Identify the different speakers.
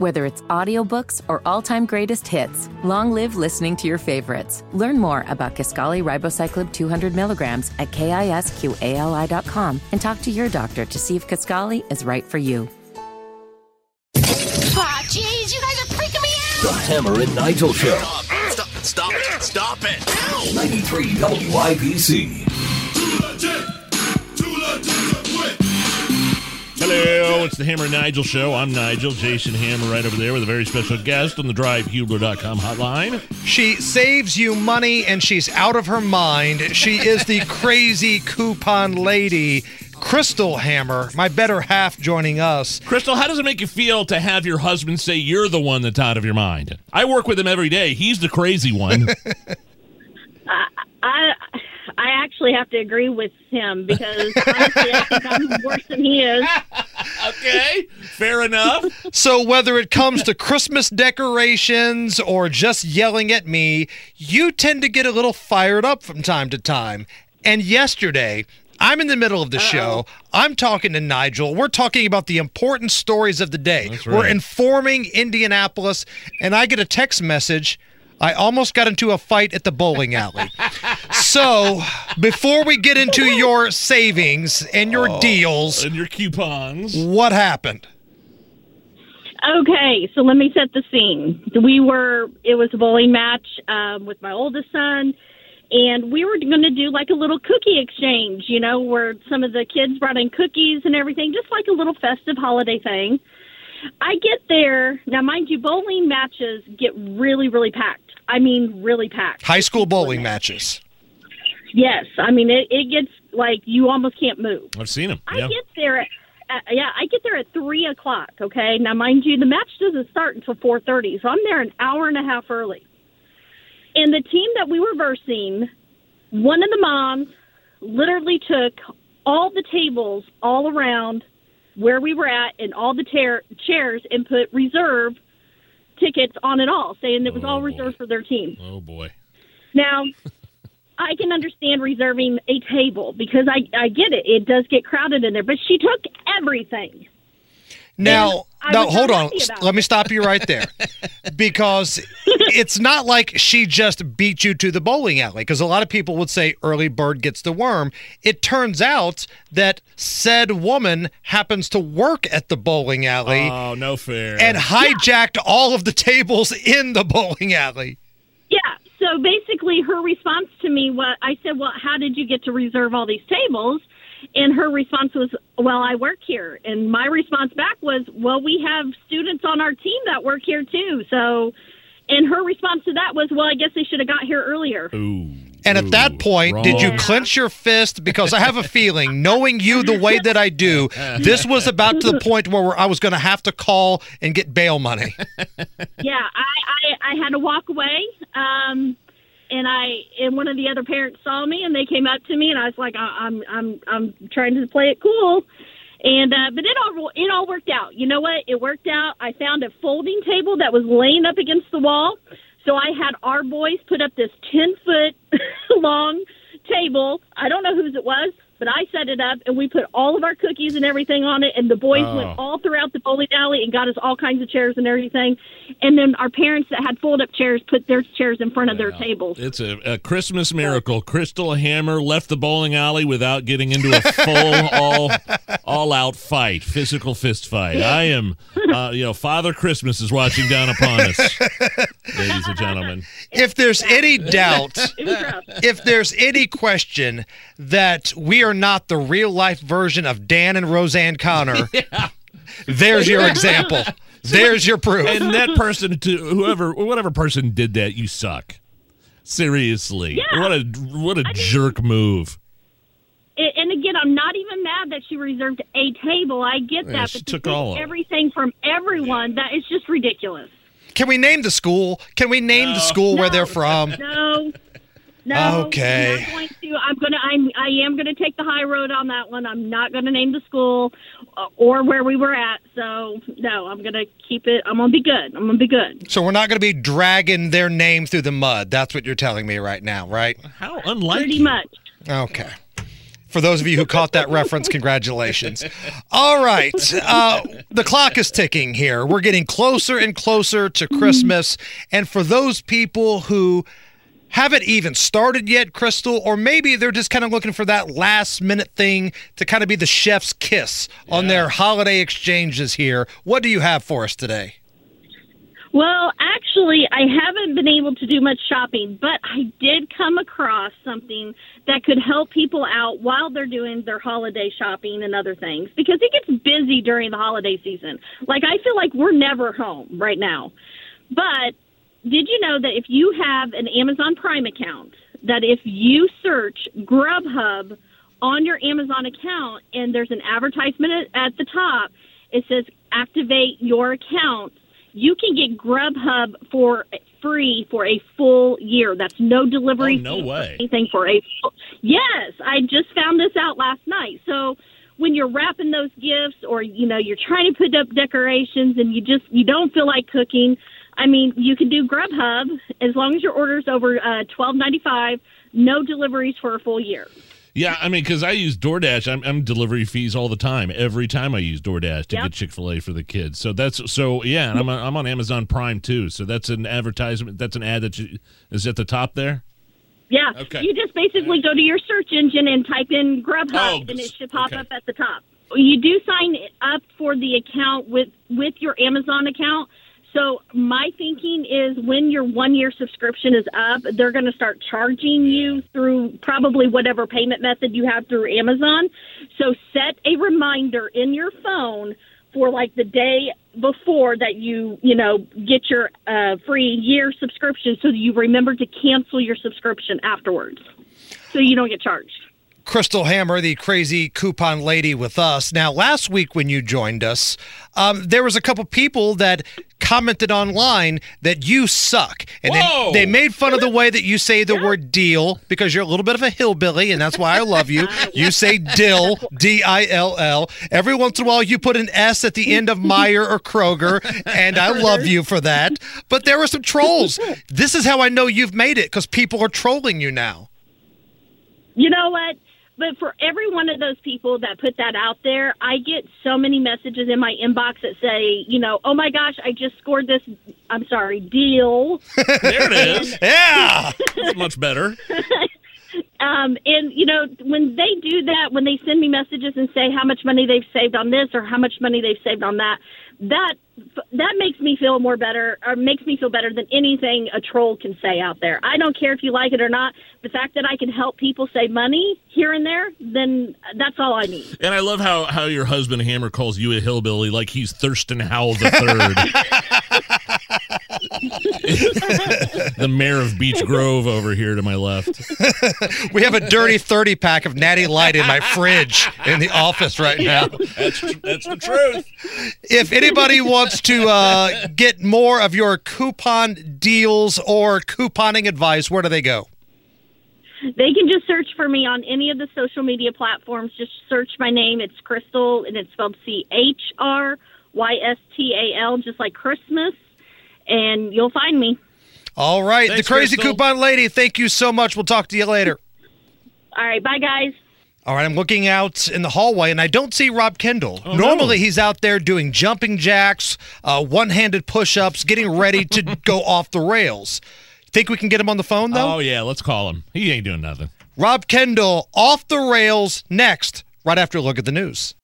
Speaker 1: Whether it's audiobooks or all-time greatest hits, long live listening to your favorites. Learn more about Kisqali Ribociclib 200 milligrams at kisqali.com and talk to your doctor to see if Kisqali is right for you.
Speaker 2: Aw, jeez, you guys are freaking me out!
Speaker 3: The Hammer and Nigel Show.
Speaker 4: Stop it! Stop it! Stop it!
Speaker 3: 93 WIBC.
Speaker 5: Hello, it's the Hammer and Nigel Show. I'm Nigel, Jason Hammer right over there with a very special guest on the DriveHubler.com hotline.
Speaker 6: She saves you money and she's out of her mind. She is the crazy coupon lady, Crystal Hammer, my better half joining us.
Speaker 5: Crystal, how does it make you feel to have your husband say you're the one that's out of your mind? I work with him every day. He's the crazy one.
Speaker 7: I I actually have to agree with him because honestly, I think I'm worse than he is.
Speaker 5: Okay, fair enough.
Speaker 6: So, whether it comes to Christmas decorations or just yelling at me, you tend to get a little fired up from time to time. And yesterday, I'm in the middle of the show. I'm talking to Nigel. We're talking about the important stories of the day.
Speaker 5: That's
Speaker 6: We're informing Indianapolis, and I get a text message. I almost got into a fight at the bowling alley. so, before we get into your savings and your deals,
Speaker 5: And your coupons.
Speaker 6: what happened?
Speaker 7: Okay, so let me set the scene. We were it was a bowling match um, with my oldest son, and we were going to do like a little cookie exchange. You know, where some of the kids brought in cookies and everything, just like a little festive holiday thing. I get there now, mind you, bowling matches get really, really packed. I mean, really packed.
Speaker 6: High school bowling matches.
Speaker 7: Yes, I mean it, it gets like you almost can't move.
Speaker 5: I've seen him.
Speaker 7: I get there. At, uh, yeah, I get there at three o'clock. Okay, now mind you, the match doesn't start until four thirty, so I'm there an hour and a half early. And the team that we were versing, one of the moms literally took all the tables all around where we were at and all the tear chairs and put reserve tickets on it all, saying it was all oh, reserved for their team.
Speaker 5: Oh, boy.
Speaker 7: Now, I can understand reserving a table because I, I get it. It does get crowded in there, but she took everything.
Speaker 6: Now, now hold on.
Speaker 7: happy about
Speaker 6: Let me stop you right there. because it's not like she just beat you to the bowling alley because a lot of people would say early bird gets the worm. It turns out that said woman happens to work at the bowling alley
Speaker 5: Oh, no fair.
Speaker 6: and hijacked all of the tables in the bowling alley.
Speaker 7: Yeah. So basically, her response to me was, I said, "Well, how did you get to reserve all these tables?" And her response was, "Well, I work here." And my response back was, "Well, we have students on our team that work here too." So, and her response to that was, "Well, I guess they should have got here earlier."
Speaker 5: Ooh.
Speaker 6: And at that
Speaker 5: Ooh,
Speaker 6: point, did you clench your fist? Because I have a feeling, knowing you the way that I do, this was about to the point where I was going to have to call and get bail money.
Speaker 7: yeah, I, I I had to walk away. Um, and I and one of the other parents saw me and they came up to me and I was like, I, I'm I'm I'm trying to play it cool. And uh, but it all it all worked out. You know what? It worked out. I found a folding table that was laying up against the wall. So I had our boys put up this ten foot long table. I don't know whose it was, but I set it up and we put all of our cookies and everything on it. And the boys
Speaker 5: Oh.
Speaker 7: went all throughout the bowling alley and got us all kinds of chairs and everything. And then our parents that had fold up chairs put their chairs in front of their tables.
Speaker 5: It's a, a Christmas miracle. Crystal Hammer left the bowling alley without getting into a full, all, all out fight, physical fist fight. I am, uh, you know, Father Christmas is watching down upon us, ladies and gentlemen.
Speaker 6: If there's any doubt,
Speaker 7: It was rough.
Speaker 6: if there's any question that we are not the real life version of Dan and Roseanne Connor, there's your example. There's your proof.
Speaker 5: And that person, to whoever, whatever person did that, you suck. Seriously,
Speaker 7: Yeah.
Speaker 5: what a what a jerk move.
Speaker 7: And- And again, I'm not even mad that she reserved a table. I get
Speaker 5: Yeah,
Speaker 7: that,
Speaker 5: she
Speaker 7: but
Speaker 5: took
Speaker 7: take
Speaker 5: all of
Speaker 7: everything from everyone that is just ridiculous.
Speaker 6: Can we name the school? Can we name the school where
Speaker 7: No.
Speaker 6: they're from?
Speaker 7: No, no.
Speaker 6: Okay.
Speaker 7: I'm not going to. I'm gonna. I'm. I am gonna take the high road on that one. I'm not gonna name the school uh, or where we were at. So no, I'm gonna keep it. I'm gonna be good. I'm gonna be good.
Speaker 6: So we're not going to be dragging their name through the mud. That's what you're telling me right now, right?
Speaker 5: How unlike
Speaker 7: Pretty much.
Speaker 6: Okay. For those of you who caught that reference, congratulations. All right. Uh, the clock is ticking here. We're getting closer and closer to Christmas. And for those people who haven't even started yet, Crystal, or maybe they're just kind of looking for that last minute thing to kind of be the chef's kiss on their holiday exchanges here, what do you have for us today?
Speaker 7: Well, actually, I haven't been able to do much shopping, but I did come across something that could help people out while they're doing their holiday shopping and other things because it gets busy during the holiday season. Like, I feel like we're never home right now. But did you know that if you have an Amazon Prime account, that if you search Grubhub on your Amazon account and there's an advertisement at the top, it says activate your account you can get Grubhub for free for a full year. That's no delivery.
Speaker 5: Oh, no way.
Speaker 7: Anything for a full, yes. I just found this out last night. So when you're wrapping those gifts, or you know you're trying to put up decorations, and you just you don't feel like cooking. I mean, you can do Grubhub as long as your order's over uh, twelve ninety five. No deliveries for a full year.
Speaker 5: Yeah, I mean, because I use DoorDash, I'm, I'm delivery fees all the time. Every time I use DoorDash to
Speaker 7: Yep.
Speaker 5: get Chick Fil A for the kids. So that's so yeah, and I'm on, I'm on Amazon Prime too. So that's an advertisement. That's an ad that you, is at the top there.
Speaker 7: Yeah.
Speaker 5: Okay.
Speaker 7: You just basically go to your search engine and type in Grubhub,
Speaker 5: Oh,
Speaker 7: and it should pop
Speaker 5: okay.
Speaker 7: up at the top. You do sign up for the account with with your Amazon account. So my thinking is when your one year subscription is up, they're going to start charging you through probably whatever payment method you have through Amazon. So set a reminder in your phone for like the day before that you you know get your uh, free year subscription, so you remember to cancel your subscription afterwards, so you don't get charged.
Speaker 6: Crystal Hammer, the crazy coupon lady with us. Now, last week when you joined us, um, there was a couple people that commented online that you suck. And
Speaker 5: Whoa!
Speaker 6: they, they made fun of the way that you say the word deal because you're a little bit of a hillbilly, and that's why I love you. You say dill, D I L L. Every once in a while, you put an S at the end of Meijer or Kroger, and I love you for that. But there were some trolls. This is how I know you've made it because people are trolling you now.
Speaker 7: You know what? But for every one of those people that put that out there, I get so many messages in my inbox that say, you know, oh my gosh, I just scored this. I'm sorry, deal.
Speaker 5: There it is.
Speaker 6: Yeah.
Speaker 5: That's much better.
Speaker 7: Um, and you know, when they do that, when they send me messages and say how much money they've saved on this or how much money they've saved on that, that that makes me feel more better, or makes me feel better than anything a troll can say out there. I don't care if you like it or not. The fact that I can help people save money here and there, then that's all I need.
Speaker 5: And I love how, how your husband Hammer calls you a hillbilly like he's Thurston Howell the third. the mayor of Beech Grove over here to my left.
Speaker 6: We have a dirty 30 pack of Natty Light in my fridge in the office right now.
Speaker 5: That's that's the truth.
Speaker 6: If anybody wants to uh, get more of your coupon deals or couponing advice, where do they go?
Speaker 7: They can just search for me on any of the social media platforms. Just search my name. It's Crystal, and it's spelled C H R Y S T A L, just like Christmas, and you'll find me.
Speaker 6: All right,
Speaker 5: Thanks,
Speaker 6: the crazy
Speaker 5: Crystal.
Speaker 6: coupon lady, thank you so much. We'll talk to you later.
Speaker 7: All right, bye, guys.
Speaker 6: All right, I'm looking out in the hallway and I don't see Rob Kendall.
Speaker 5: Oh,
Speaker 6: Normally,
Speaker 5: no.
Speaker 6: he's out there doing jumping jacks, uh, one handed push ups, getting ready to go off the rails. Think we can get him on the phone, though?
Speaker 5: Oh yeah, let's call him. He ain't doing nothing.
Speaker 6: Rob Kendall off the rails next, right after a look at the news.